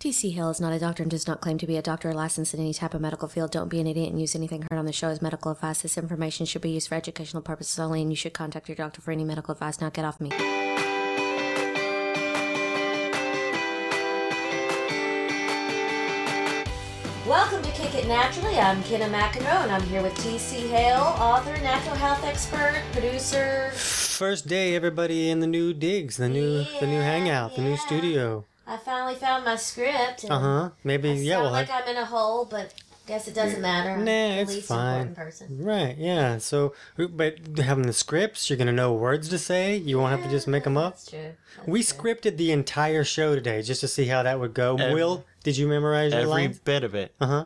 TC Hale is not a doctor and does not claim to be a doctor or licensed in any type of medical field. Don't be an idiot and use anything heard on the show as medical advice. This information should be used for educational purposes only, and you should contact your doctor for any medical advice. Now get off me. Welcome to Kick It Naturally. I'm Kenna McEnroe, and I'm here with TC Hale, author, natural health expert, producer. First day, everybody in the new digs, the new the new Yeah, hangout, the new studio. I finally found my script. Uh huh. Maybe I yeah, sound we'll like have. I'm in a hole, but guess it doesn't matter. I'm Nah, the it's least fine. important person. Right, yeah. So, but having the scripts, you're gonna know words to say. You won't have to just make them up. That's true. That's We true. scripted the entire show today just to see how that would go. Every- Will, did you memorize your Every lines? bit of it. Uh huh.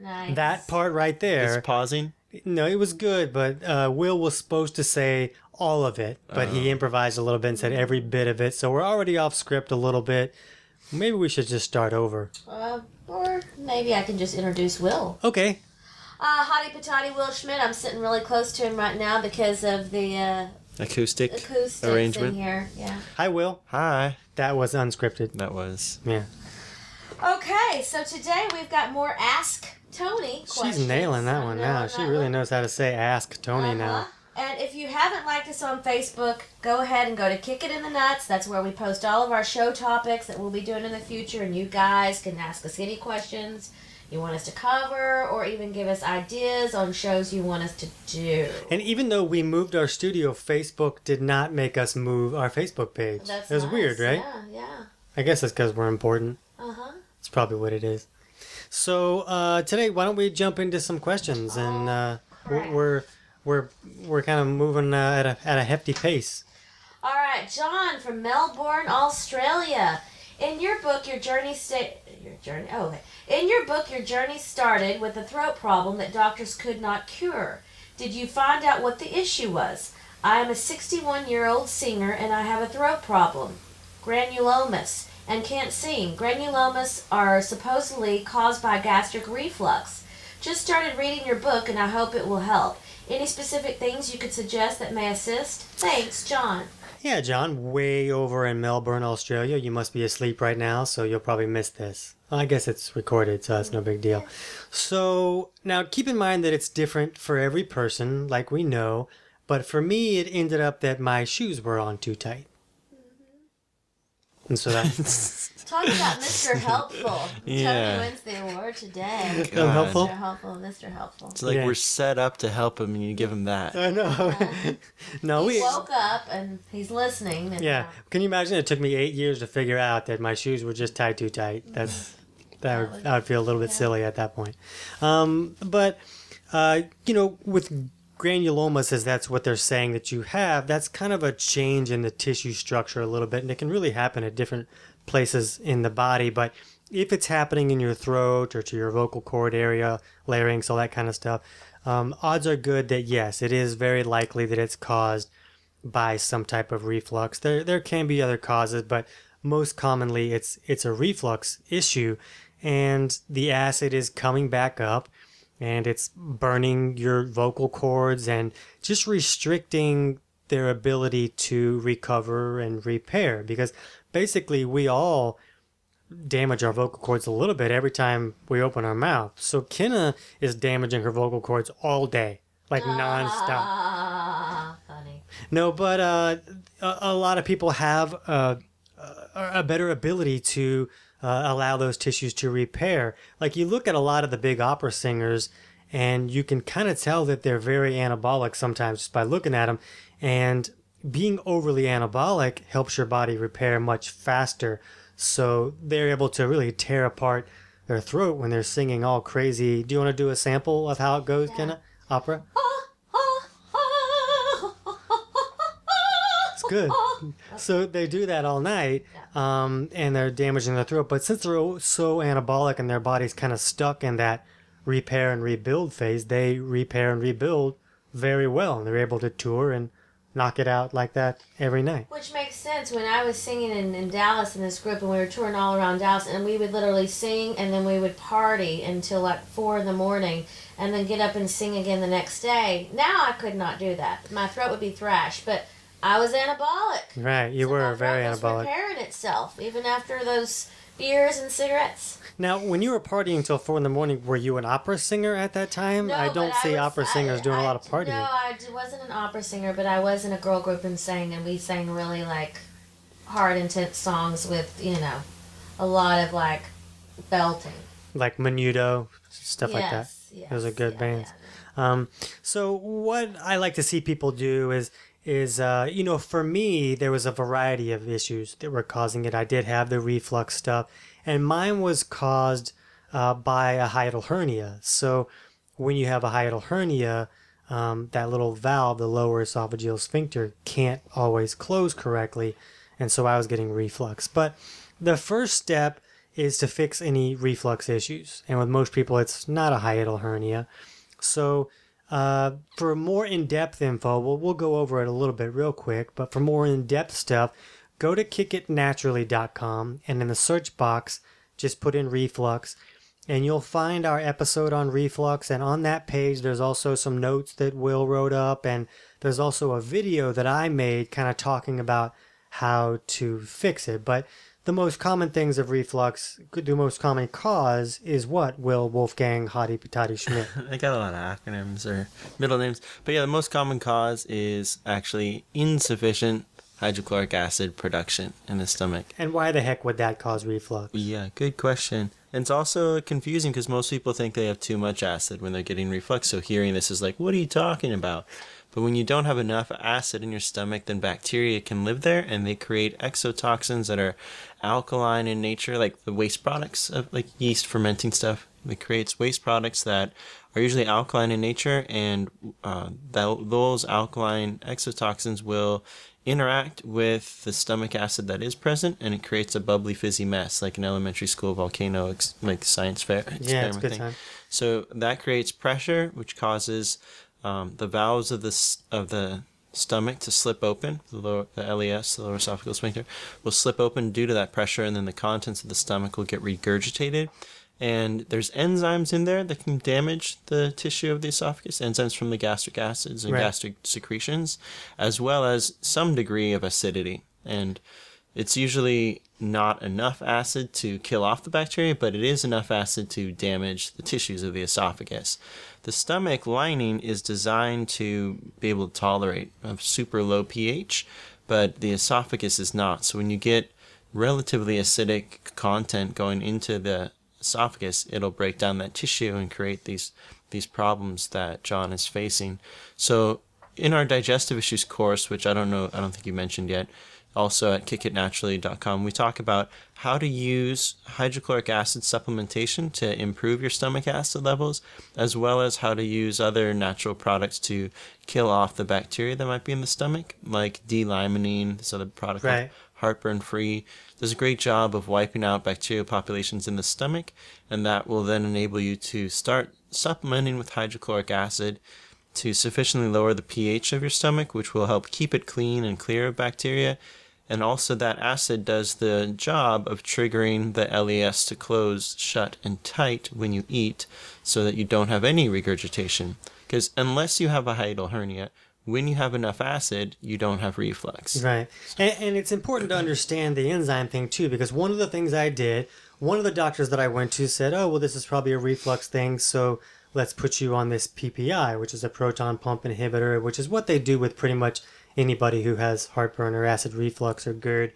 Nice. That part right there. It's pausing. No, it was good, but uh, Will was supposed to say all of it, but he improvised a little bit and said every bit of it. So we're already off script a little bit. Maybe we should just start over. Uh, or maybe I can just introduce Will. Okay. Uh, Hottie Patati Will Schmidt. I'm sitting really close to him right now because of the uh, Acoustic acoustics arrangement. in here. Yeah. Hi, Will. Hi. That was unscripted. That was. Yeah. Okay, so today we've got more Ask Tony questions. She's nailing that one now. She really knows how to say ask Tony now. Uh-huh. And if you haven't liked us on Facebook, go ahead and go to Kick It in the Nuts. That's where we post all of our show topics that we'll be doing in the future, and you guys can ask us any questions you want us to cover, or even give us ideas on shows you want us to do. And even though we moved our studio, Facebook did not make us move our Facebook page. That's it was nice. weird, right? Yeah, yeah. I guess it's because we're important. Uh huh. It's probably what it is. So uh, today, why don't we jump into some questions? And uh, we're, we're we're we're kind of moving uh, at a at a hefty pace. All right, John from Melbourne, Australia. In your book, your journey sta- your journey. Oh, okay. In your book, your journey started with a throat problem that doctors could not cure. Did you find out what the issue was? I am a 61 year old singer and I have a throat problem, granulomas, and can't sing. Granulomas are supposedly caused by gastric reflux. Just started reading your book and I hope it will help. Any specific things you could suggest that may assist? Thanks, John. Yeah, John, way over in Melbourne, Australia. You must be asleep right now, so you'll probably miss this. I guess it's recorded, so it's no big deal. So now keep in mind that it's different for every person, like we know. But for me, it ended up that my shoes were on too tight. And so that Talk about Mr. Helpful. Yeah. Tony wins the award today. I'm helpful. Mr. Helpful, Mr. Helpful. It's like Yeah. we're set up to help him, and you give him that. I know. no, He we. woke up and he's listening. And Yeah. Can you imagine? It took me eight years to figure out that my shoes were just tied too tight. That's that would, I would feel a little bit Yeah. silly at that point. Um, but uh, you know, with granulomas, as that's what they're saying that you have, that's kind of a change in the tissue structure a little bit, and it can really happen at different places in the body. But if it's happening in your throat or to your vocal cord area, larynx, all that kind of stuff, um, odds are good that yes, it is very likely that it's caused by some type of reflux. There there can be other causes, but most commonly it's it's a reflux issue and the acid is coming back up and it's burning your vocal cords and just restricting their ability to recover and repair because basically we all damage our vocal cords a little bit every time we open our mouth. So Kenna is damaging her vocal cords all day, like nonstop. Ah, funny. No, but uh, a, a lot of people have uh, a, a better ability to uh, allow those tissues to repair. Like you look at a lot of the big opera singers, and you can kind of tell that they're very anabolic sometimes just by looking at them. And being overly anabolic helps your body repair much faster. So they're able to really tear apart their throat when they're singing all crazy. Do you want to do a sample of how it goes, Kenna? Opera? It's good. So they do that all night, um, and they're damaging their throat. But since they're so anabolic and their body's kind of stuck in that repair and rebuild phase, they repair and rebuild very well, and they're able to tour and knock it out like that every night. Which makes sense. When I was singing in, in Dallas in this group, and we were touring all around Dallas, and we would literally sing, and then we would party until like four in the morning, and then get up and sing again the next day. Now I could not do that. My throat would be thrashed, but I was anabolic. Right, you So were very anabolic. repairing itself even after those beers and cigarettes. Now, when you were partying till four in the morning, were you an opera singer at that time? No, I don't but see was- opera singers I- doing a I- lot of partying. No, I wasn't an opera singer, but I was in a girl group and sang, and we sang really like hard, intense songs with you know a lot of like belting. Like Menudo, stuff like that. Yes, yes, Those are good yeah, bands. yeah. Um, so what I like to see people do is is uh, you know for me there was a variety of issues that were causing it. I did have the reflux stuff, and mine was caused uh, by a hiatal hernia. So when you have a hiatal hernia, um, that little valve, the lower esophageal sphincter, can't always close correctly, and so I was getting reflux. But the first step is to fix any reflux issues, and with most people, it's not a hiatal hernia. So, uh, for more in depth info, we'll, we'll go over it a little bit real quick, but for more in depth stuff, go to kickitnaturally.com and in the search box, just put in reflux and you'll find our episode on reflux. And on that page, there's also some notes that Will wrote up, and there's also a video that I made kind of talking about how to fix it. But the most common things of reflux, the most common cause is what? Will Wolfgang Hadi Patati Schmidt. I got a lot of acronyms or middle names. But yeah, the most common cause is actually insufficient hydrochloric acid production in the stomach. and why the heck would that cause reflux? Yeah, good question. And it's also confusing because most people think they have too much acid when they're getting reflux. So hearing this is like, what are you talking about? But when you don't have enough acid in your stomach, then bacteria can live there and they create exotoxins that are alkaline in nature, like the waste products of like yeast fermenting stuff. It creates waste products that are usually alkaline in nature, and uh, th- those alkaline exotoxins will interact with the stomach acid that is present, and it creates a bubbly, fizzy mess, like an elementary school volcano, ex- like science fair Yeah, experiment good thing. time. So that creates pressure, which causes um, the valves of the of the stomach to slip open. The lower, the LES, the lower esophageal sphincter, will slip open due to that pressure, and then the contents of the stomach will get regurgitated. And there's enzymes in there that can damage the tissue of the esophagus, enzymes from the gastric acids and Right. gastric secretions, as well as some degree of acidity. And it's usually not enough acid to kill off the bacteria, but it is enough acid to damage the tissues of the esophagus. The stomach lining is designed to be able to tolerate a super low pH, but the esophagus is not. So when you get relatively acidic content going into the esophagus, it'll break down that tissue and create these these problems that John is facing. So in our digestive issues course, which I don't know, I don't think you mentioned yet, also at kickitnaturally.com, we talk about how to use hydrochloric acid supplementation to improve your stomach acid levels, as well as how to use other natural products to kill off the bacteria that might be in the stomach, like D-limonene, this other product Right. heartburn free does a great job of wiping out bacterial populations in the stomach and that will then enable you to start supplementing with hydrochloric acid to sufficiently lower the pH of your stomach which will help keep it clean and clear of bacteria and also that acid does the job of triggering the LES to close shut and tight when you eat so that you don't have any regurgitation because unless you have a hiatal hernia when you have enough acid, you don't have reflux. Right. And, and it's important to understand the enzyme thing too, because one of the things I did, one of the doctors that I went to said, oh, well, this is probably a reflux thing, so let's put you on this PPI, which is a proton pump inhibitor, which is what they do with pretty much anybody who has heartburn or acid reflux or GERD.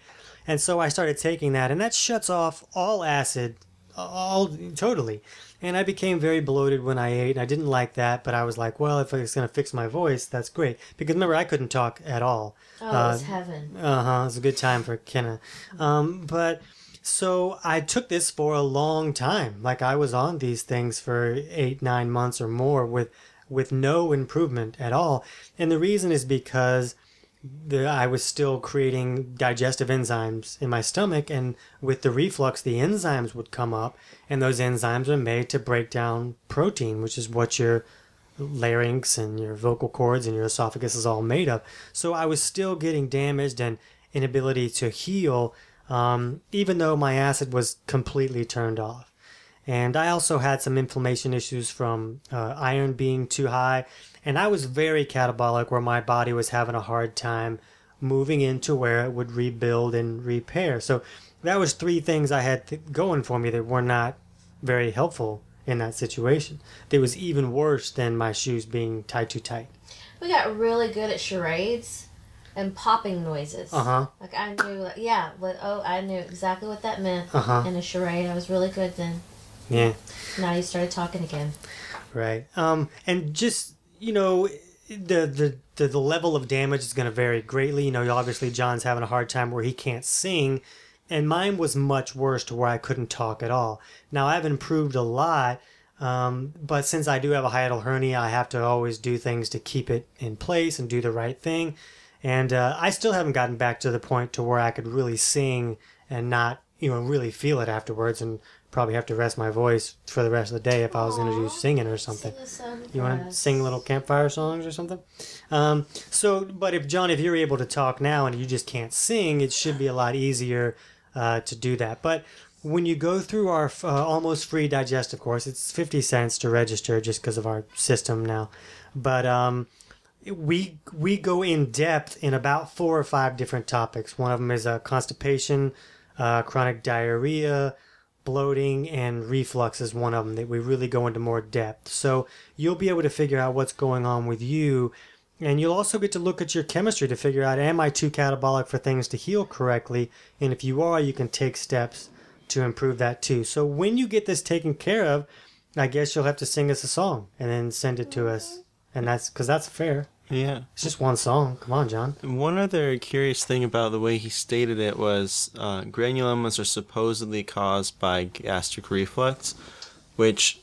And so I started taking that, and that shuts off all acid, all totally. And I became very bloated when I ate. and I didn't like that, but I was like, well, if it's going to fix my voice, that's great. Because remember, I couldn't talk at all. Oh, it was heaven. Uh huh. It's a good time for Kenna. Um, but so I took this for a long time. Like I was on these things for eight, nine months or more with with no improvement at all. And the reason is because the, I was still creating digestive enzymes in my stomach, and with the reflux, the enzymes would come up, and those enzymes are made to break down protein, which is what your larynx and your vocal cords and your esophagus is all made of. So I was still getting damaged and inability to heal, um, even though my acid was completely turned off. And I also had some inflammation issues from uh, iron being too high. And I was very catabolic, where my body was having a hard time moving into where it would rebuild and repair. So that was three things I had th- going for me that were not very helpful in that situation. It was even worse than my shoes being tied too tight. We got really good at charades and popping noises. Uh huh. Like I knew, like, yeah, what, oh, I knew exactly what that meant Uh huh. in a charade. I was really good then. Yeah. Now you started talking again. Right. Um, and just you know, the the the, the level of damage is going to vary greatly. You know, obviously John's having a hard time where he can't sing, and mine was much worse to where I couldn't talk at all. Now I've improved a lot. Um, but since I do have a hiatal hernia, I have to always do things to keep it in place and do the right thing. And uh, I still haven't gotten back to the point to where I could really sing and not, you know, really feel it afterwards, and probably have to rest my voice for the rest of the day if I was going to do singing or something. Sing You want to sing little campfire songs or something? Um, so, but if John, if you're able to talk now and you just can't sing, it should be a lot easier uh, to do that. But when you go through our uh, almost free digestive course, it's 50 cents to register just because of our system now. But um, we we go in depth in about four or five different topics. One of them is uh, constipation, uh, chronic diarrhea, bloating, and reflux is one of them that we really go into more depth. So you'll be able to figure out what's going on with you. And you'll also get to look at your chemistry to figure out am I too catabolic for things to heal correctly? And if you are, you can take steps to improve that too. So when you get this taken care of, I guess you'll have to sing us a song and then send it to us. And that's because that's fair. Yeah. It's just one song. Come on, John. One other curious thing about the way he stated it was uh, granulomas are supposedly caused by gastric reflux, which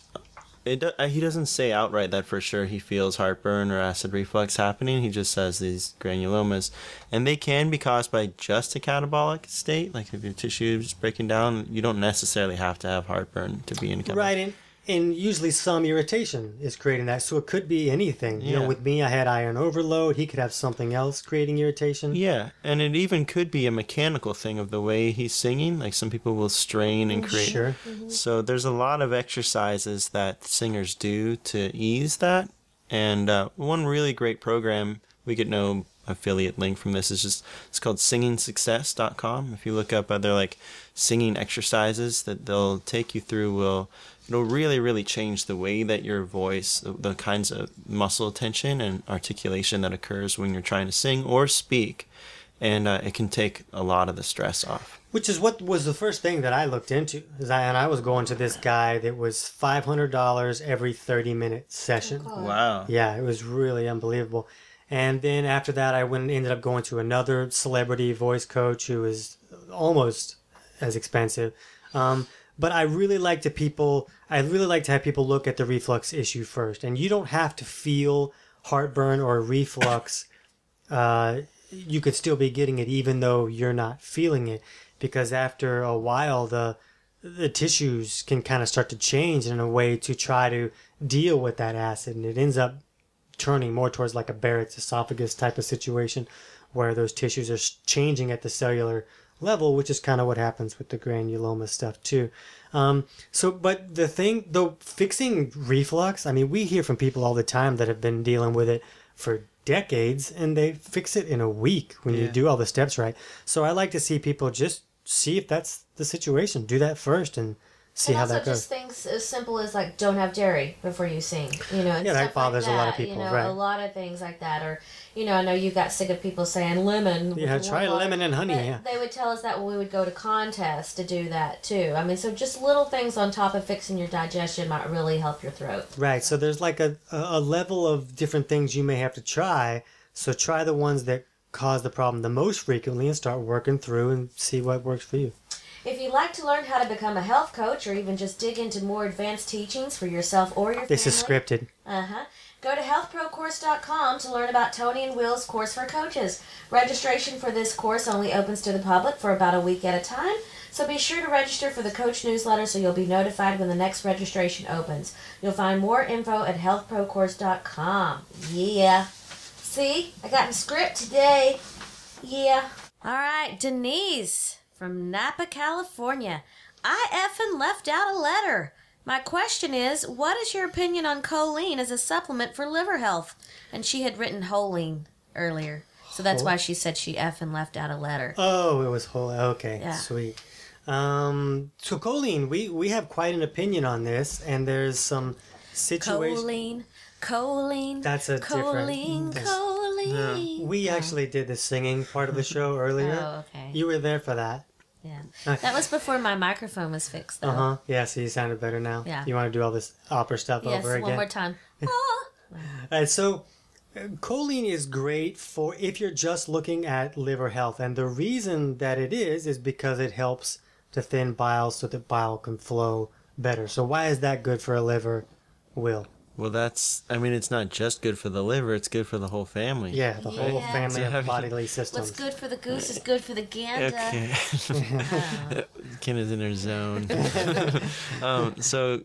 it do- uh, he doesn't say outright that for sure he feels heartburn or acid reflux happening. He just says these granulomas, and they can be caused by just a catabolic state, like if your tissue is breaking down. You don't necessarily have to have heartburn to be in a catabolic. Right, and, and usually some irritation is creating that. So it could be anything. You know, with me, I had iron overload. He could have something else creating irritation. Yeah, and it even could be a mechanical thing of the way he's singing. Like some people will strain and create. Sure. So there's a lot of exercises that singers do to ease that. And uh, one really great program, we get no affiliate link from this, is just it's called singingsuccess.com. If you look up other like singing exercises that they'll take you through, will it'll really really change the way that your voice, the, the kinds of muscle tension and articulation that occurs when you're trying to sing or speak, and uh, it can take a lot of the stress off. Which is what was the first thing that I looked into. Is I, and I was going to this guy that was five hundred dollars every thirty minute session. God. Wow. Yeah, it was really unbelievable. And then after that, I went ended up going to another celebrity voice coach who was almost as expensive. Um, but I really like to people. I really like to have people look at the reflux issue first, and you don't have to feel heartburn or reflux. Uh, you could still be getting it even though you're not feeling it, because after a while the the tissues can kind of start to change in a way to try to deal with that acid, and it ends up turning more towards like a Barrett's esophagus type of situation where those tissues are changing at the cellular level, which is kind of what happens with the granuloma stuff too. Um, so, but the thing, though, fixing reflux, I mean, we hear from people all the time that have been dealing with it for decades and they fix it in a week when you do all the steps right. So I like to see people just see if that's the situation. Do that first and see and how also that goes. just things as simple as like don't have dairy before you sing. You know, and Yeah, that bothers like a lot of people, You know, right. a lot of things like that, or you know, I know you got sick of people saying lemon. Yeah, try lemon and honey, yeah. they would tell us that when we would go to contests to do that too. I mean, so just little things on top of fixing your digestion might really help your throat. Right. So there's like a a level of different things you may have to try. So try the ones that cause the problem the most frequently and start working through and see what works for you. If you'd like to learn how to become a health coach or even just dig into more advanced teachings for yourself or your This is scripted. Uh huh. Go to healthprocourse.com to learn about Tony and Will's course for coaches. Registration for this course only opens to the public for about a week at a time, so be sure to register for the coach newsletter so you'll be notified when the next registration opens. You'll find more info at healthprocourse.com. Yeah. See, I got in script today. Yeah. All right, Denise from Napa, California. I effing left out a letter. My question is, what is your opinion on choline as a supplement for liver health? And she had written choline earlier, so that's why she said she effing left out a letter. Oh, it was whole. Okay, Yeah. sweet. Um, so choline, we we have quite an opinion on this, and there's some situations. Choline, choline. That's a different- choline, choline. We actually did the singing part of the show earlier. Oh, okay. You were there for that. Yeah. That was before my microphone was fixed, though. Uh huh. Yeah. So you sounded better now. Yeah. You want to do all this opera stuff Yes, over again? Yes, one more time. Ah. Uh, so, uh, choline is great for if you're just looking at liver health, and the reason that it is is because it helps to thin bile so that bile can flow better. So, why is that good for a liver? Will Well, that's. I mean, it's not just good for the liver; it's good for the whole family. yeah, the whole Yeah. family So of have you- bodily systems. What's good for the goose is good for the gander. Okay. Ken is in her zone. um, so,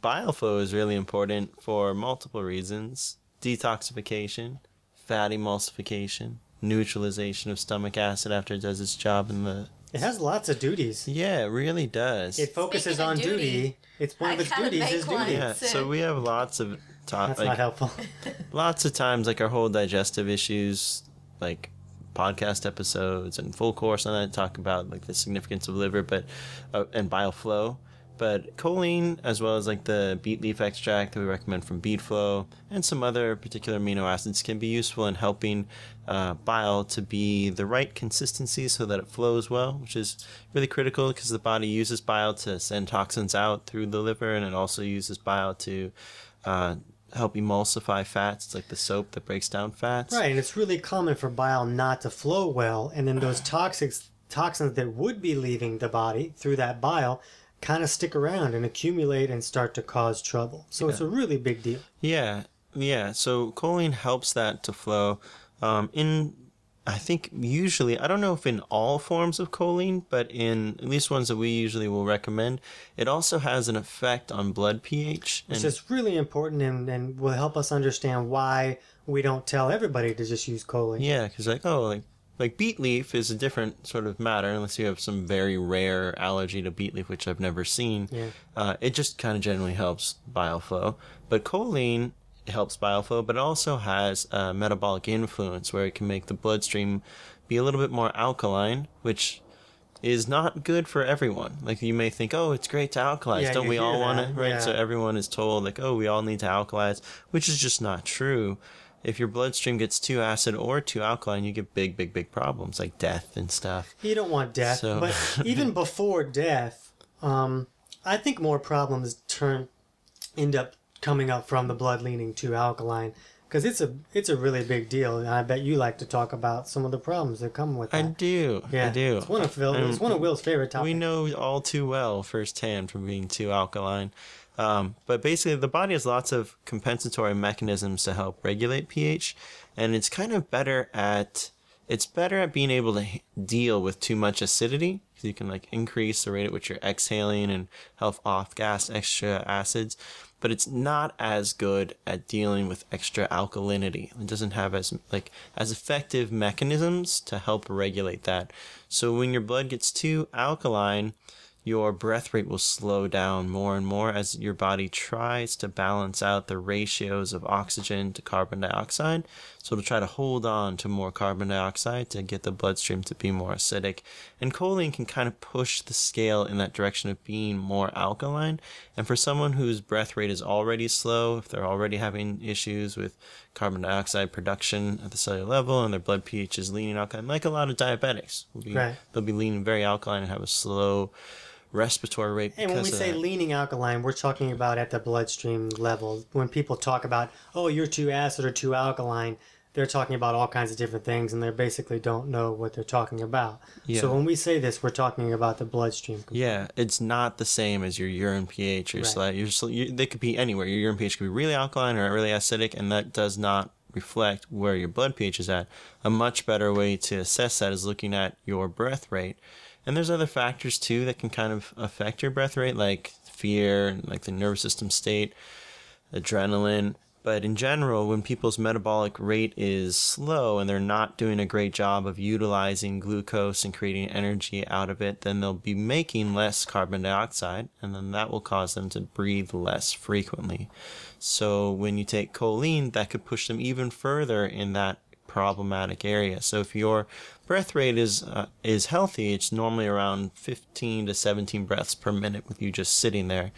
bile flow is really important for multiple reasons: detoxification, fat emulsification, neutralization of stomach acid after it does its job in the. It has lots of duties. Yeah, it really does. It focuses Speaking on duty. duty, It's one I of its gotta duties make is one. duty. yeah, so we have lots of ta- That's like not helpful. lots of times like our whole digestive issues like podcast episodes and full course on that talk about like the significance of liver but uh, and bile flow but choline as well as like the beet leaf extract that we recommend from beet flow and some other particular amino acids can be useful in helping uh, bile to be the right consistency so that it flows well which is really critical because the body uses bile to send toxins out through the liver and it also uses bile to uh, help emulsify fats. It's like the soap that breaks down fats. Right, and it's really common for bile not to flow well, and then those toxic toxins that would be leaving the body through that bile kind of stick around and accumulate and start to cause trouble. So it's a really big deal. Yeah, yeah. So choline helps that to flow. Um, in I think usually I don't know if in all forms of choline, but in at least ones that we usually will recommend, it also has an effect on blood pH. It's And just really important and, and will help us understand why we don't tell everybody to just use choline. yeah, because like oh like like beet leaf is a different sort of matter unless you have some very rare allergy to beet leaf, which I've never seen. Yeah. Uh, it just kind of generally helps bile flow. But choline helps bile flow, but it also has a metabolic influence where it can make the bloodstream be a little bit more alkaline, which is not good for everyone. Like you may think, oh, it's great to alkalize. Yeah, Don't we all want it? Right. yeah. So everyone is told like, oh, we all need to alkalize, which is just not true. If your bloodstream gets too acid or too alkaline, you get big, big, big problems like death and stuff. You don't want death, So- but even before death, um, I think more problems turn end up coming up from the blood leaning too alkaline because it's a it's a really big deal, and I bet you like to talk about some of the problems that come with That. I do. yeah, I do. It's one of Phil. And It's one of Will's favorite topics. We know all too well firsthand from being too alkaline. Um, but basically, the body has lots of compensatory mechanisms to help regulate pH, and it's kind of better at it's better at being able to deal with too much acidity because you can like increase the rate at which you're exhaling and help off gas extra acids. But it's not as good at dealing with extra alkalinity. It doesn't have as like as effective mechanisms to help regulate that. So when your blood gets too alkaline, your breath rate will slow down more and more as your body tries to balance out the ratios of oxygen to carbon dioxide. So it'll try to hold on to more carbon dioxide to get the bloodstream to be more acidic. And choline can kind of push the scale in that direction of being more alkaline. And for someone whose breath rate is already slow, if they're already having issues with carbon dioxide production at the cellular level and their blood pH is leaning alkaline, like a lot of diabetics, will be, Right. they'll be leaning very alkaline and have a slow respiratory rate. And when we say that. leaning alkaline, we're talking about at the bloodstream level. When people talk about, oh, you're too acid or too alkaline, they're talking about all kinds of different things, and they basically don't know what they're talking about. Yeah. So when we say this, we're talking about the bloodstream. Yeah, it's not the same as your urine pH. Or Right. sli- your, sli- you, they could be anywhere. Your urine pH could be really alkaline or really acidic, and that does not reflect where your blood pH is at. A much better way to assess that is looking at your breath rate. And there's other factors too that can kind of affect your breath rate, like fear like the nervous system state, adrenaline. But in general, when people's metabolic rate is slow and they're not doing a great job of utilizing glucose and creating energy out of it, then they'll be making less carbon dioxide, and then that will cause them to breathe less frequently. So when you take choline, that could push them even further in that problematic area. So if your breath rate is uh, is healthy, it's normally around 15 to 17 breaths per minute with you just sitting there.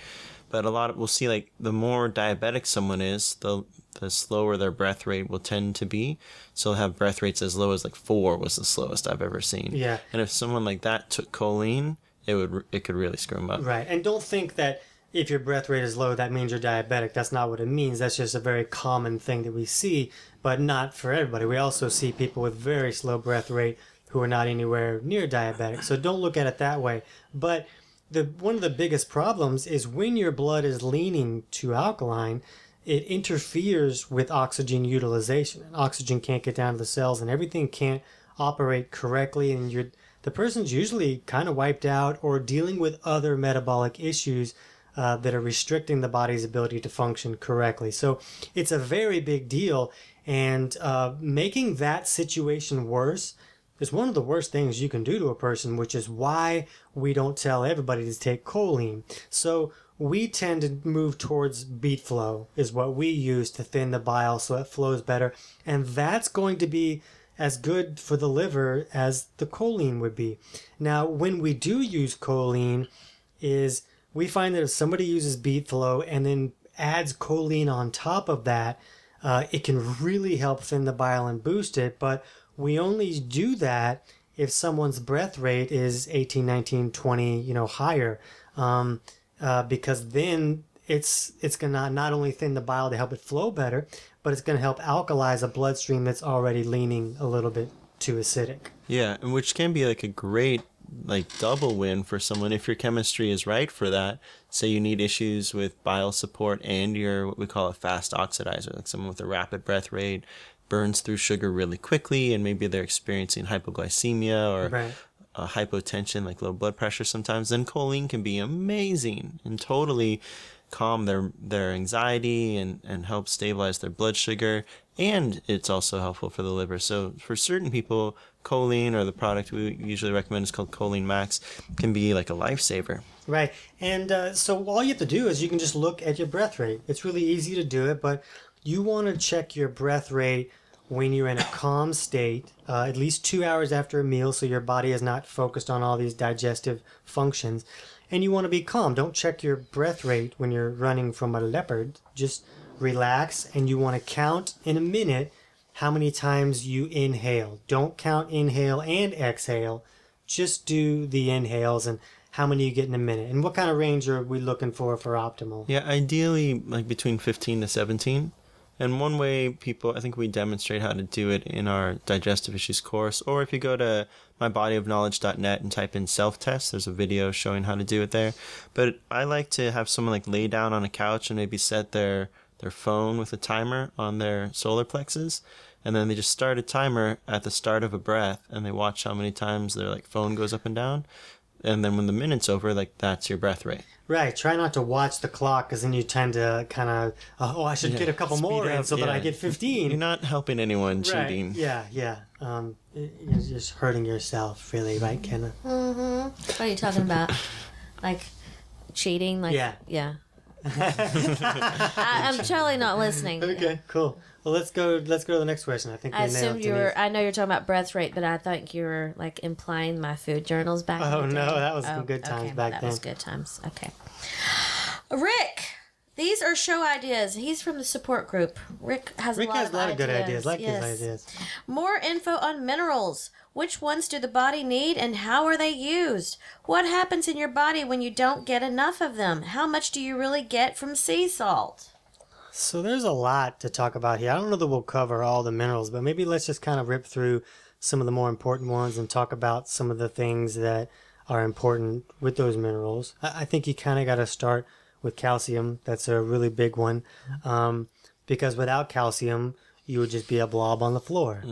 But a lot of we'll see like the more diabetic someone is, the the slower their breath rate will tend to be. So they'll have breath rates as low as like four was the slowest I've ever seen. Yeah. And if someone like that took choline, it would it could really screw them up. Right. And don't think that if your breath rate is low, that means you're diabetic. That's not what it means. That's just a very common thing that we see, but not for everybody. We also see people with very slow breath rate who are not anywhere near diabetic. So don't look at it that way. But the one of the biggest problems is when your blood is leaning to alkaline, it interferes with oxygen utilization. And oxygen can't get down to the cells and everything can't operate correctly and you're the person's usually kind of wiped out or dealing with other metabolic issues uh, that are restricting the body's ability to function correctly. So it's a very big deal, and uh, making that situation worse is one of the worst things you can do to a person, which is why we don't tell everybody to take choline. So we tend to move towards beet flow is what we use to thin the bile so it flows better and that's going to be as good for the liver as the choline would be. Now, when we do use choline, is we find that if somebody uses beet flow and then adds choline on top of that, uh, it can really help thin the bile and boost it. But we only do that if someone's breath rate is 18, 19, 20, you know, higher, um, uh, because then it's it's gonna not only thin the bile to help it flow better, but it's gonna help alkalize a bloodstream that's already leaning a little bit too acidic. Yeah, and which can be like a great like double win for someone if your chemistry is right for that. Say you need issues with bile support and you're what we call a fast oxidizer, like someone with a rapid breath rate burns through sugar really quickly and maybe they're experiencing hypoglycemia or Right. uh, hypotension, like low blood pressure sometimes, then choline can be amazing and totally calm their their anxiety and, and help stabilize their blood sugar. And it's also helpful for the liver. So for certain people, choline or the product we usually recommend is called Choline Max can be like a lifesaver. Right. And uh, so all you have to do is you can just look at your breath rate. It's really easy to do it, but you want to check your breath rate when you're in a calm state, uh, at least two hours after a meal, so your body is not focused on all these digestive functions. And you want to be calm. Don't check your breath rate when you're running from a leopard. Just relax, and you want to count in a minute how many times you inhale. Don't count inhale and exhale. Just do the inhales and how many you get in a minute. And what kind of range are we looking for for optimal? Yeah, ideally like between 15 to 17. And one way people, I think we demonstrate how to do it in our digestive issues course, or if you go to mybodyofknowledge.net and type in self-test, there's a video showing how to do it there. But I like to have someone like lay down on a couch and maybe set their their phone with a timer on their solar plexus, and then they just start a timer at the start of a breath, and they watch how many times their like phone goes up and down, and then when the minute's over, like that's your breath rate. Right. Try not to watch the clock because then you tend to kind of, oh, I should Yeah, get a couple speed up, in up, so that I get 15. You're not helping anyone right. cheating. Yeah, yeah. Um, you're just hurting yourself, really, right, Kenna? Mm-hmm. What are you talking about? like cheating? Like Yeah. yeah. I, I'm totally not listening. Okay, cool. Well, let's go. Let's go to the next question. I think I assumed you were. Denise. I know you're talking about breath rate, but I thought you were like implying my food journals back. Oh, no, that was some oh, good times okay, back that then. was good times. Okay. Rick, these are show ideas. He's from the support group. Rick has Rick a lot has of a lot of good ideas. ideas. Like yes. his ideas. More info on minerals. Which ones do the body need and how are they used? What happens in your body when you don't get enough of them? How much do you really get from sea salt? So there's a lot to talk about here. I don't know that we'll cover all the minerals, but maybe let's just kind of rip through some of the more important ones and talk about some of the things that are important with those minerals. I, think you kind of got to start with calcium. That's a really big one, um, because without calcium, you would just be a blob on the floor.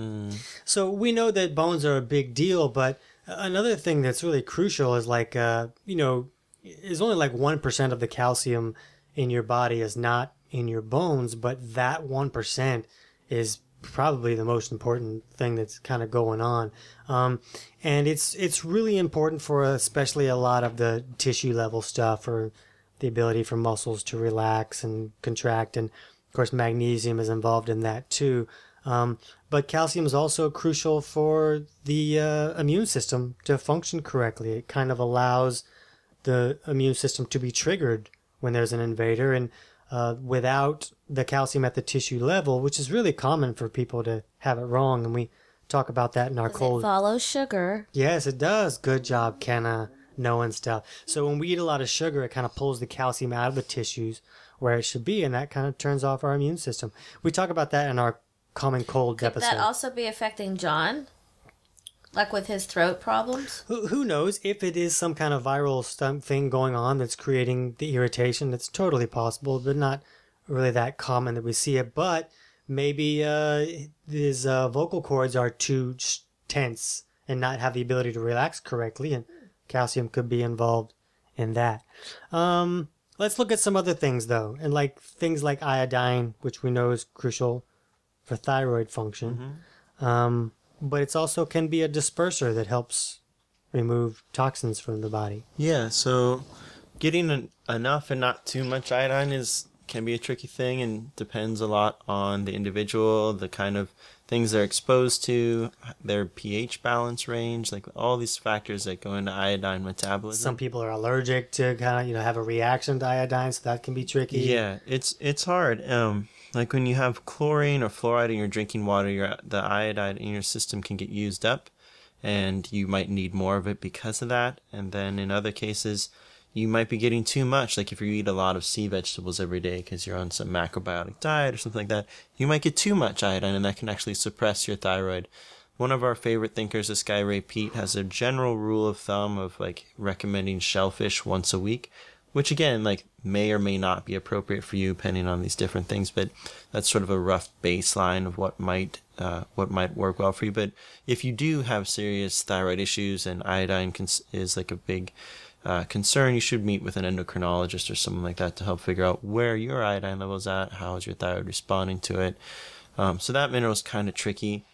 So we know that bones are a big deal, but another thing that's really crucial is like, uh, you know, is only like 1% of the calcium in your body is not in your bones, but that 1% is probably the most important thing that's kind of going on. Um, and it's, it's really important for especially a lot of the tissue level stuff or the ability for muscles to relax and contract. And of course, magnesium is involved in that too. Um, but calcium is also crucial for the uh, immune system to function correctly. It kind of allows the immune system to be triggered when there's an invader, and uh, without the calcium at the tissue level, which is really common for people to have it wrong, and we talk about that in our It cold. follows sugar. Yes, it does. Good job, Kenna, knowing stuff. So when we eat a lot of sugar, it kind of pulls the calcium out of the tissues where it should be, and that kind of turns off our immune system. We talk about that in our common cold Could episode. that also be affecting John? Like with his throat problems? who, who knows if it is some kind of viral stum- thing going on that's creating the irritation? It's totally possible, but not really that common that we see it. But maybe uh, his uh, vocal cords are too tense and not have the ability to relax correctly, and calcium could be involved in that. Um, let's look at some other things though, and like things like iodine, which we know is crucial for thyroid function. Um, but it's also can be a disperser that helps remove toxins from the body. Yeah, so getting en- enough and not too much iodine is can be a tricky thing and depends a lot on the individual, the kind of things they're exposed to, their pH balance range, like all these factors that go into iodine metabolism. Some people are allergic to kind of you know have a reaction to iodine, so that can be tricky. Yeah, it's it's hard. Um, like when you have chlorine or fluoride in your drinking water, your the iodide in your system can get used up, and you might need more of it because of that. And then in other cases, you might be getting too much. Like if you eat a lot of sea vegetables every day because you're on some macrobiotic diet or something like that, you might get too much iodine, and that can actually suppress your thyroid. One of our favorite thinkers, this guy Ray Peat, has a general rule of thumb of like recommending shellfish once a week, which again, like may or may not be appropriate for you depending on these different things. But that's sort of a rough baseline of what might uh, what might work well for you. But if you do have serious thyroid issues and iodine cons- is like a big uh, concern, you should meet with an endocrinologist or someone like that to help figure out where your iodine level is at, how is your thyroid responding to it. Um, so that mineral is kind of tricky.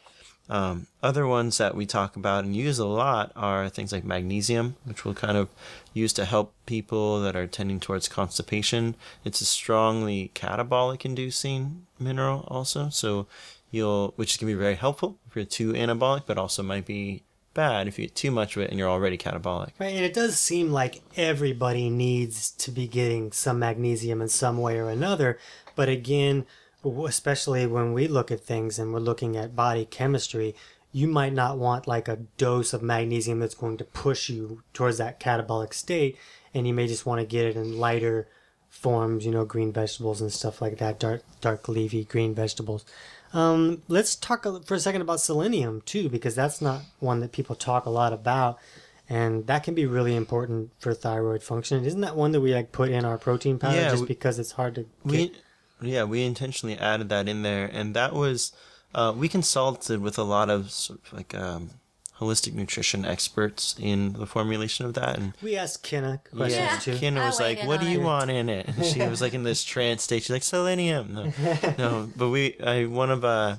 Um, other ones that we talk about and use a lot are things like magnesium, which we'll kind of use to help people that are tending towards constipation. It's a strongly catabolic inducing mineral also, so you'll which can be very helpful if you're too anabolic, but also might be bad if you get too much of it and you're already catabolic. Right, and it does seem like everybody needs to be getting some magnesium in some way or another. But again, especially when we look at things and we're looking at body chemistry, you might not want like a dose of magnesium that's going to push you towards that catabolic state, and you may just want to get it in lighter forms, you know, green vegetables and stuff like that, dark dark leafy green vegetables. Um, let's talk for a second about selenium too, because that's not one that people talk a lot about, and that can be really important for thyroid function. Isn't that one that we like put in our protein powder Yeah, just we- because it's hard to get? Yeah, we intentionally added that in there, and that was uh, we consulted with a lot of sort of like um, holistic nutrition experts in the formulation of that, and We asked Kenna questions Yeah. too. Kenna was like, "What do you it. want in it?" And she was like in this trance state. She's like, "Selenium." No, no, but we, I, one of uh,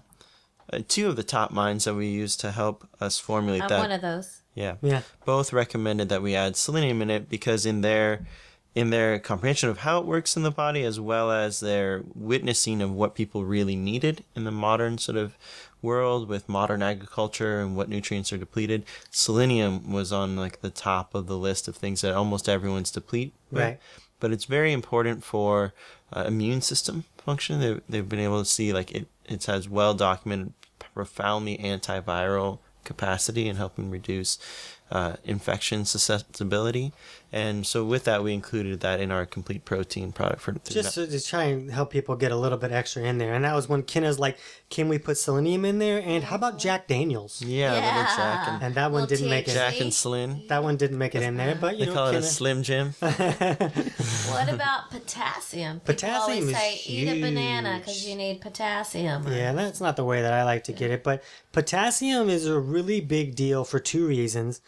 uh, two of the top minds that we used to help us formulate I'm that. one of those. Yeah. Yeah. Both recommended that we add selenium in it because in their in their comprehension of how it works in the body as well as their witnessing of what people really needed in the modern sort of world with modern agriculture and what nutrients are depleted, selenium was on like the top of the list of things that almost everyone's deplete. with. Right. But it's very important for uh, immune system function. They've, they've been able to see like it, it has well documented profoundly antiviral capacity in helping reduce uh, infection susceptibility. And so with that, we included that in our complete protein product for Just to, to try and help people get a little bit extra in there. And that was when Kenna's like, can we put selenium in there? And how about Jack Daniels? yeah, little Jack and And that one didn't make it. THC. Jack and Slim. That one didn't make it in there, but you They know, call it a Slim Jim. What about potassium? People Potassium always is say eat a banana because you need potassium. or- Yeah, that's not the way that I like to get it. But potassium is a really big deal for two reasons.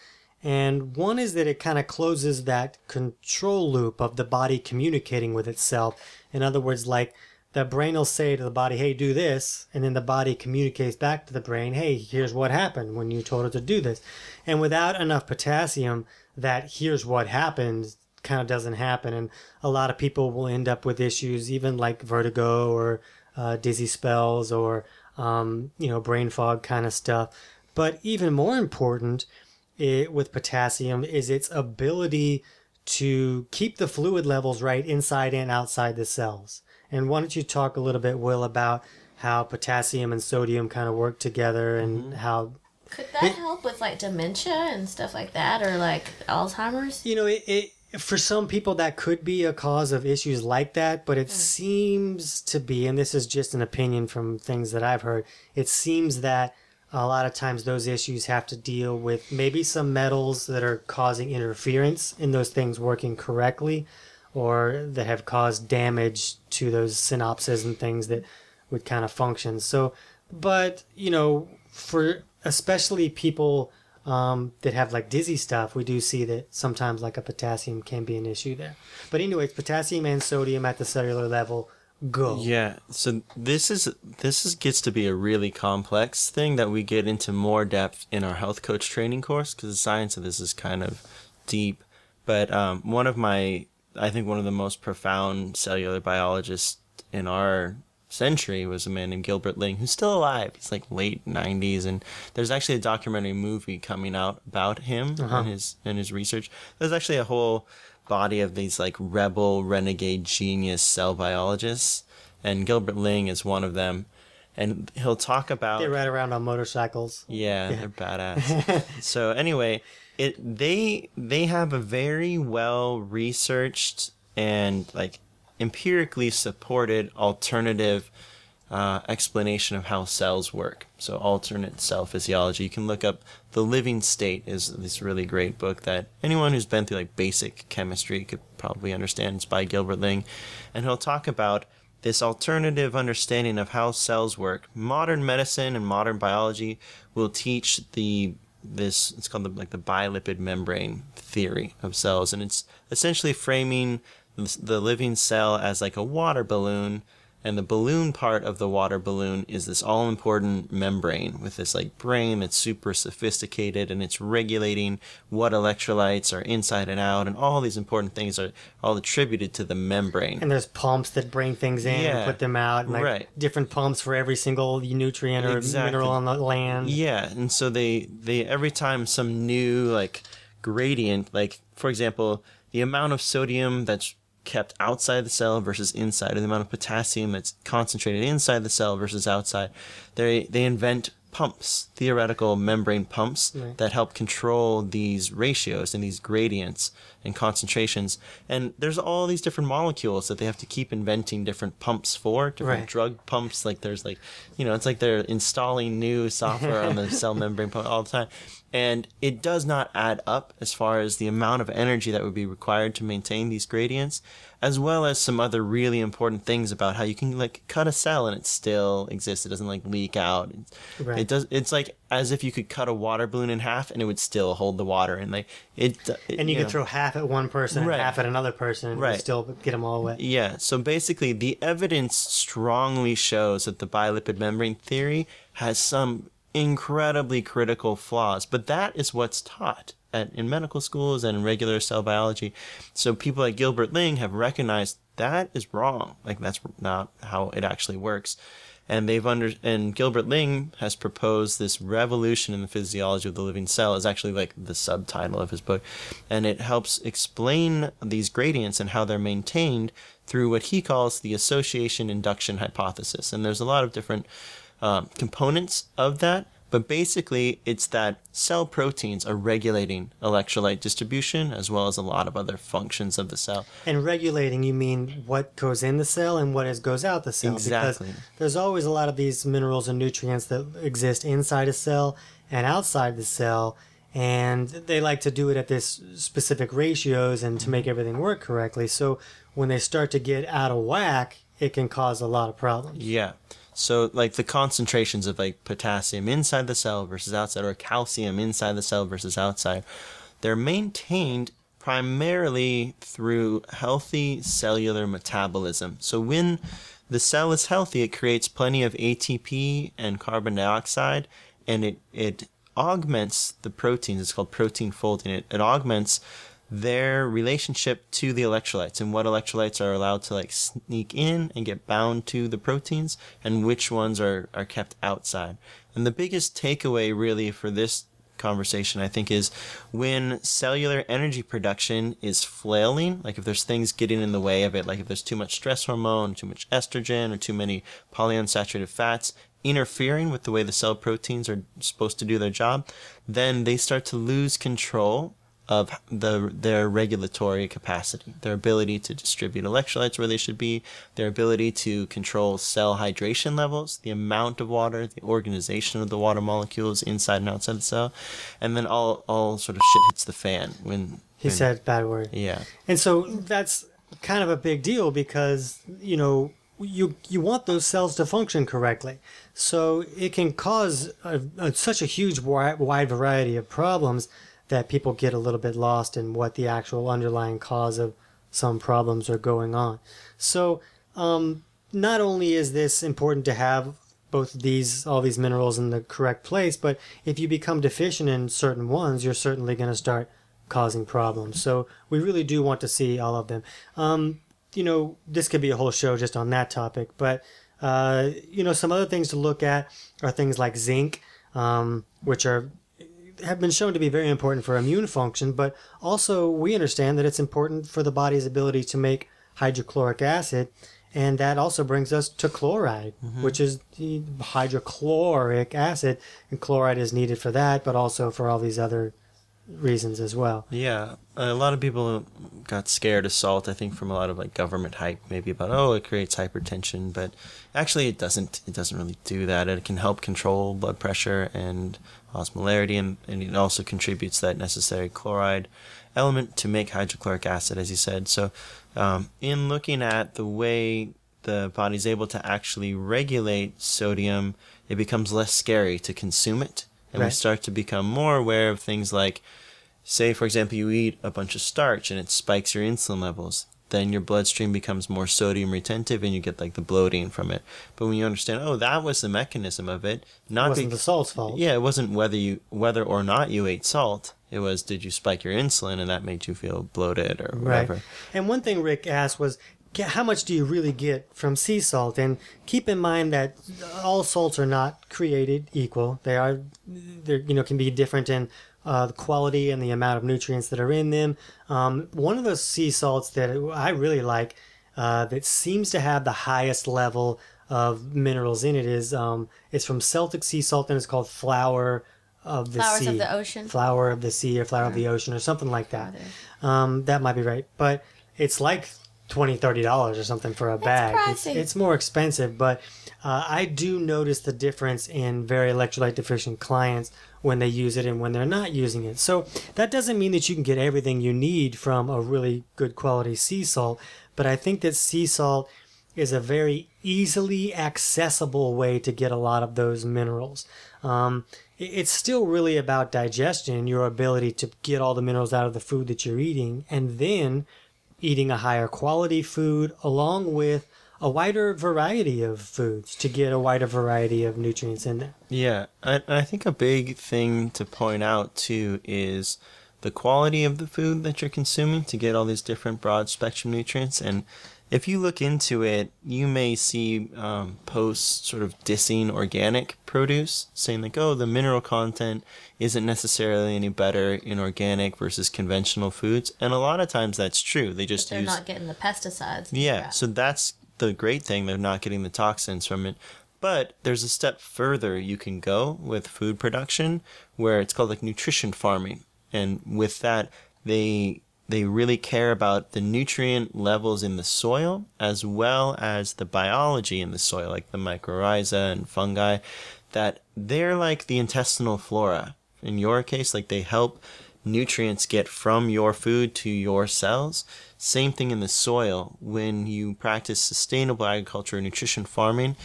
And one is that it kind of closes that control loop of the body communicating with itself. In other words, like the brain will say to the body, hey, do this. And then the body communicates back to the brain, hey, here's what happened when you told it to do this. And without enough potassium, that here's what happened kind of doesn't happen. And a lot of people will end up with issues, even like vertigo or uh, dizzy spells or um, you know, brain fog kind of stuff. But even more important it, with potassium is its ability to keep the fluid levels right inside and outside the cells. And why don't you talk a little bit, Will, about how potassium and sodium kind of work together and Mm-hmm. how Could that help with like dementia and stuff like that, or like Alzheimer's? you know it, it for some people that could be a cause of issues like that but it seems to be and this is just an opinion from things that i've heard it seems that a lot of times those issues have to deal with maybe some metals that are causing interference in those things working correctly or that have caused damage to those synapses and things that would kind of function so but you know for especially people um, that have like dizzy stuff, we do see that sometimes like a potassium can be an issue there. But anyways, potassium and sodium at the cellular level go. Yeah, so this is this is gets to be a really complex thing that we get into more depth in our health coach training course because the science of this is kind of deep. But um, one of my, I think one of the most profound cellular biologists in our century was a man named Gilbert Ling, who's still alive. He's like late '90s, and there's actually a documentary movie coming out about him and uh-huh. his and his research. There's actually a whole body of these like rebel renegade genius cell biologists and Gilbert Ling is one of them and he'll talk about They ride around on motorcycles. yeah, they're badass. so anyway, it they they have a very well researched and like empirically supported alternative uh, explanation of how cells work. So alternate cell physiology. You can look up The Living State is this really great book that anyone who's been through like basic chemistry could probably understand. It's by Gilbert Ling, and he'll talk about this alternative understanding of how cells work. Modern medicine and modern biology will teach the this it's called the, like the bilipid membrane theory of cells, and it's essentially framing the the living cell as like a water balloon and the balloon part of the water balloon is this all important membrane with this like brain that's super sophisticated and it's regulating what electrolytes are inside and out and all these important things are all attributed to the membrane And there's pumps that bring things in Yeah. and put them out. And like Right. different pumps for every single nutrient or Exactly. mineral on the land. Yeah, and so they they every time some new like gradient, like for example, the amount of sodium that's kept outside the cell versus inside, or the amount of potassium that's concentrated inside the cell versus outside, they they invent pumps, theoretical membrane pumps Right. that help control these ratios and these gradients and concentrations. And there's all these different molecules that they have to keep inventing different pumps for, different Right. drug pumps. Like there's like, you know, it's like they're installing new software on the cell membrane pump all the time. And it does not add up as far as the amount of energy that would be required to maintain these gradients, as well as some other really important things about how you can like cut a cell and it still exists. It doesn't like leak out. Right. It does. It's like as if you could cut a water balloon in half and it would still hold the water. And like it. it And you, could know. throw half at one person Right. and half at another person and Right. still get them all wet. Yeah, so basically, the evidence strongly shows that the bilipid membrane theory has some incredibly critical flaws, but that is what's taught at, in medical schools and in regular cell biology. So people like Gilbert Ling have recognized that is wrong. Like that's not how it actually works. And they've under and Gilbert Ling has proposed this revolution in the physiology of the living cell is actually like the subtitle of his book, and it helps explain these gradients and how they're maintained through what he calls the association induction hypothesis. And there's a lot of different um, components of that, but basically it's that cell proteins are regulating electrolyte distribution as well as a lot of other functions of the cell. And regulating, you mean what goes in the cell and what is goes out the cell. Exactly. Because there's always a lot of these minerals and nutrients that exist inside a cell and outside the cell. And they like to do it at this specific ratios and to make everything work correctly. So when they start to get out of whack, it can cause a lot of problems. Yeah. So like the concentrations of like potassium inside the cell versus outside or calcium inside the cell versus outside, they're maintained primarily through healthy cellular metabolism. So when the cell is healthy, it creates plenty of ATP and carbon dioxide and it it augments the proteins. It's called protein folding. It, it augments their relationship to the electrolytes and what electrolytes are allowed to like sneak in and get bound to the proteins and which ones are, are kept outside. And the biggest takeaway really for this conversation, I think, is when cellular energy production is flailing, like if there's things getting in the way of it, like if there's too much stress hormone, too much estrogen, or too many polyunsaturated fats interfering with the way the cell proteins are supposed to do their job, then they start to lose control of the their regulatory capacity, their ability to distribute electrolytes where they should be, their ability to control cell hydration levels, the amount of water, the organization of the water molecules inside and outside the cell, and then all all sort of shit hits the fan when he when, said bad word. Yeah. And so that's kind of a big deal because you know you you want those cells to function correctly. So it can cause a, a, such a huge wide, wide variety of problems that people get a little bit lost in what the actual underlying cause of some problems are going on. So, um, not only is this important to have both these all these minerals in the correct place, but if you become deficient in certain ones, you're certainly going to start causing problems. So we really do want to see all of them. Um, you know, this could be a whole show just on that topic, but uh, you know, some other things to look at are things like zinc, um, which are have been shown to be very important for immune function, but also we understand that it's important for the body's ability to make hydrochloric acid. And that also brings us to chloride, mm-hmm. which is the hydrochloric acid. And chloride is needed for that, but also for all these other reasons as well. Yeah, a lot of people got scared of salt. I think from a lot of like government hype, maybe about oh it creates hypertension, but actually it doesn't. It doesn't really do that. It can help control blood pressure and osmolarity, and, and it also contributes that necessary chloride element to make hydrochloric acid, as you said. So, um, in looking at the way the body's able to actually regulate sodium, it becomes less scary to consume it and right. we start to become more aware of things like say for example you eat a bunch of starch and it spikes your insulin levels then your bloodstream becomes more sodium retentive and you get like the bloating from it but when you understand oh that was the mechanism of it not it wasn't be- the salt's fault yeah it wasn't whether you whether or not you ate salt it was did you spike your insulin and that made you feel bloated or whatever right. and one thing rick asked was how much do you really get from sea salt? And keep in mind that all salts are not created equal. They are, they you know, can be different in uh, the quality and the amount of nutrients that are in them. Um, one of those sea salts that I really like, uh, that seems to have the highest level of minerals in it, is um, it's from Celtic sea salt and it's called Flower of the Flowers Sea. of the Ocean. Flower of the Sea or Flower of the Ocean or something like that. Um, that might be right, but it's like 20 30 dollars or something for a bag. It's, it's, more expensive but uh, i do notice the difference in very electrolyte deficient clients when they use it and when they're not using it. So that doesn't mean that you can get everything you need from a really good quality sea salt but i think that sea salt is a very easily accessible way to get a lot of those minerals. Um, it's still really about digestion your ability to get all the minerals out of the food that you're eating and then eating a higher quality food along with a wider variety of foods to get a wider variety of nutrients in there. Yeah, and I think a big thing to point out too is the quality of the food that you're consuming to get all these different broad spectrum nutrients. And if you look into it, you may see um, posts sort of dissing organic produce, saying like, "Oh, the mineral content isn't necessarily any better in organic versus conventional foods," and a lot of times that's true. They just but they're use, not getting the pesticides. Yeah, so that's the great thing. They're not getting the toxins from it. But there's a step further you can go with food production, where it's called like nutrition farming, and with that they they really care about the nutrient levels in the soil as well as the biology in the soil, like the mycorrhiza and fungi, that they're like the intestinal flora. In your case, like they help nutrients get from your food to your cells. Same thing in the soil. When you practice sustainable agriculture and nutrition farming,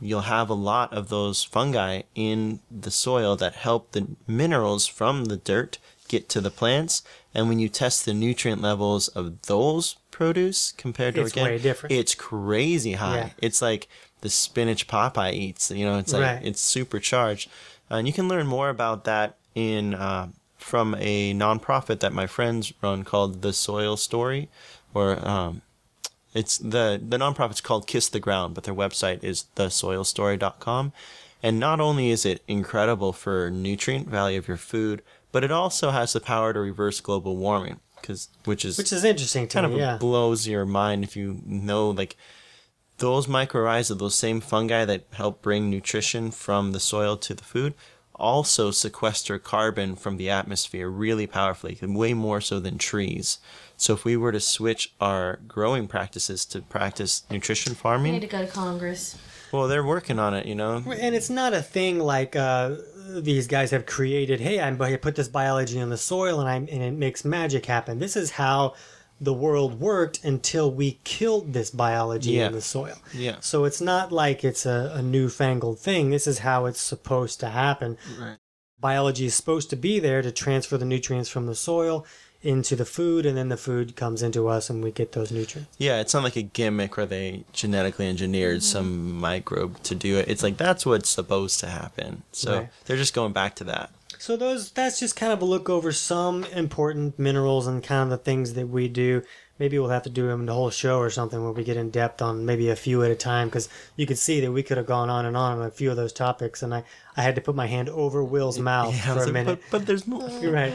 you'll have a lot of those fungi in the soil that help the minerals from the dirt get to the plants. And when you test the nutrient levels of those produce compared to it's organic, way different. it's crazy high. Yeah. It's like the spinach Popeye eats. You know, it's like right. it's supercharged. Uh, and you can learn more about that in uh, from a nonprofit that my friends run called The Soil Story, or um, it's the the nonprofit's called Kiss the Ground, but their website is thesoilstory.com. And not only is it incredible for nutrient value of your food, but it also has the power to reverse global warming, because which is Which is interesting to kind me, of yeah. blows your mind if you know like those mycorrhizae, those same fungi that help bring nutrition from the soil to the food, also sequester carbon from the atmosphere really powerfully, way more so than trees. So if we were to switch our growing practices to practice nutrition farming We need to go to Congress. well, they're working on it, you know. And it's not a thing like uh, these guys have created. Hey, I'm I put this biology in the soil, and I'm and it makes magic happen. This is how the world worked until we killed this biology Yeah. in the soil. Yeah. So it's not like it's a, a newfangled thing. This is how it's supposed to happen. Right. Biology is supposed to be there to transfer the nutrients from the soil into the food, and then the food comes into us, and we get those nutrients. Yeah, it's not like a gimmick where they genetically engineered mm-hmm. some microbe to do it. It's like that's what's supposed to happen. So Right. they're just going back to that. So those that's just kind of a look over some important minerals and kind of the things that we do. Maybe we'll have to do them in the whole show or something where we get in depth on maybe a few at a time because you could see that we could have gone on and on on a few of those topics, and I I had to put my hand over Will's mouth Yeah, for a like, minute. But, but there's more. You're right.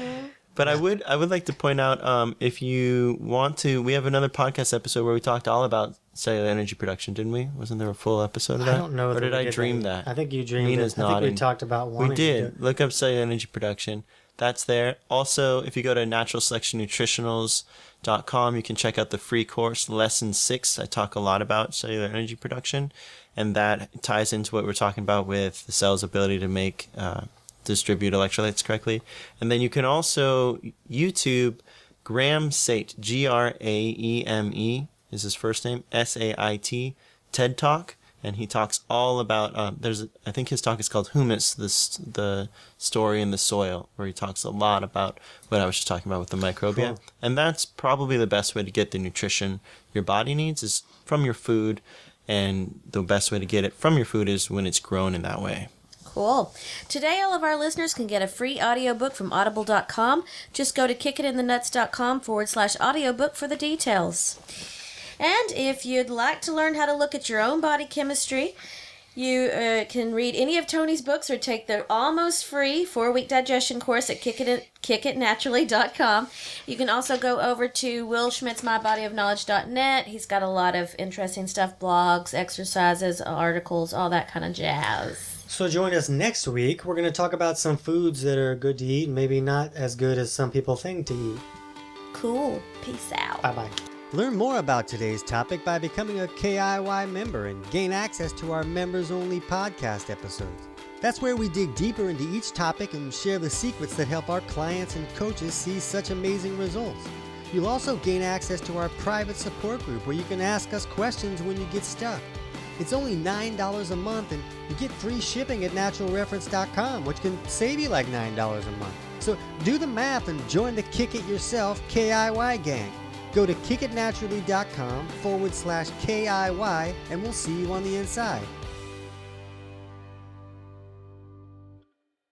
But I would I would like to point out um, if you want to, we have another podcast episode where we talked all about cellular energy production, didn't we? Wasn't there a full episode of that? I don't know. Or that did I dream that? I think you dreamed Nina's it. I think we talked about wanting We did. Look up cellular energy production. That's there. Also, if you go to naturalselectionnutritionals.com, you can check out the free course, Lesson 6. I talk a lot about cellular energy production, and that ties into what we're talking about with the cell's ability to make, uh, distribute electrolytes correctly. And then you can also YouTube Graeme Sait, G R A E M E is his first name, S A I T, TED Talk and he talks all about um, there's I think his talk is called humus this the story in the soil where he talks a lot about what I was just talking about with the microbia Cool. and that's probably the best way to get the nutrition your body needs is from your food and the best way to get it from your food is when it's grown in that way Cool. Today, all of our listeners can get a free audiobook from audible.com. Just go to kickitinthenuts.com forward slash audiobook for the details. And if you'd like to learn how to look at your own body chemistry, you uh, can read any of Tony's books or take the almost free four week digestion course at kick it, kickitnaturally.com. You can also go over to Will Schmidt's mybodyofknowledge.net. He's got a lot of interesting stuff blogs, exercises, articles, all that kind of jazz. So join us next week. We're going to talk about some foods that are good to eat, maybe not as good as some people think to eat. Cool. Peace out. Bye bye. Learn more about today's topic by becoming a KIY member and gain access to our members only podcast episodes. That's where we dig deeper into each topic and share the secrets that help our clients and coaches see such amazing results. You'll also gain access to our private support group where you can ask us questions when you get stuck. It's only $9 a month and you get free shipping at naturalreference.com, which can save you like $9 a month. So do the math and join the Kick It Yourself KIY gang. Go to kickitnaturally.com forward slash KIY and we'll see you on the inside.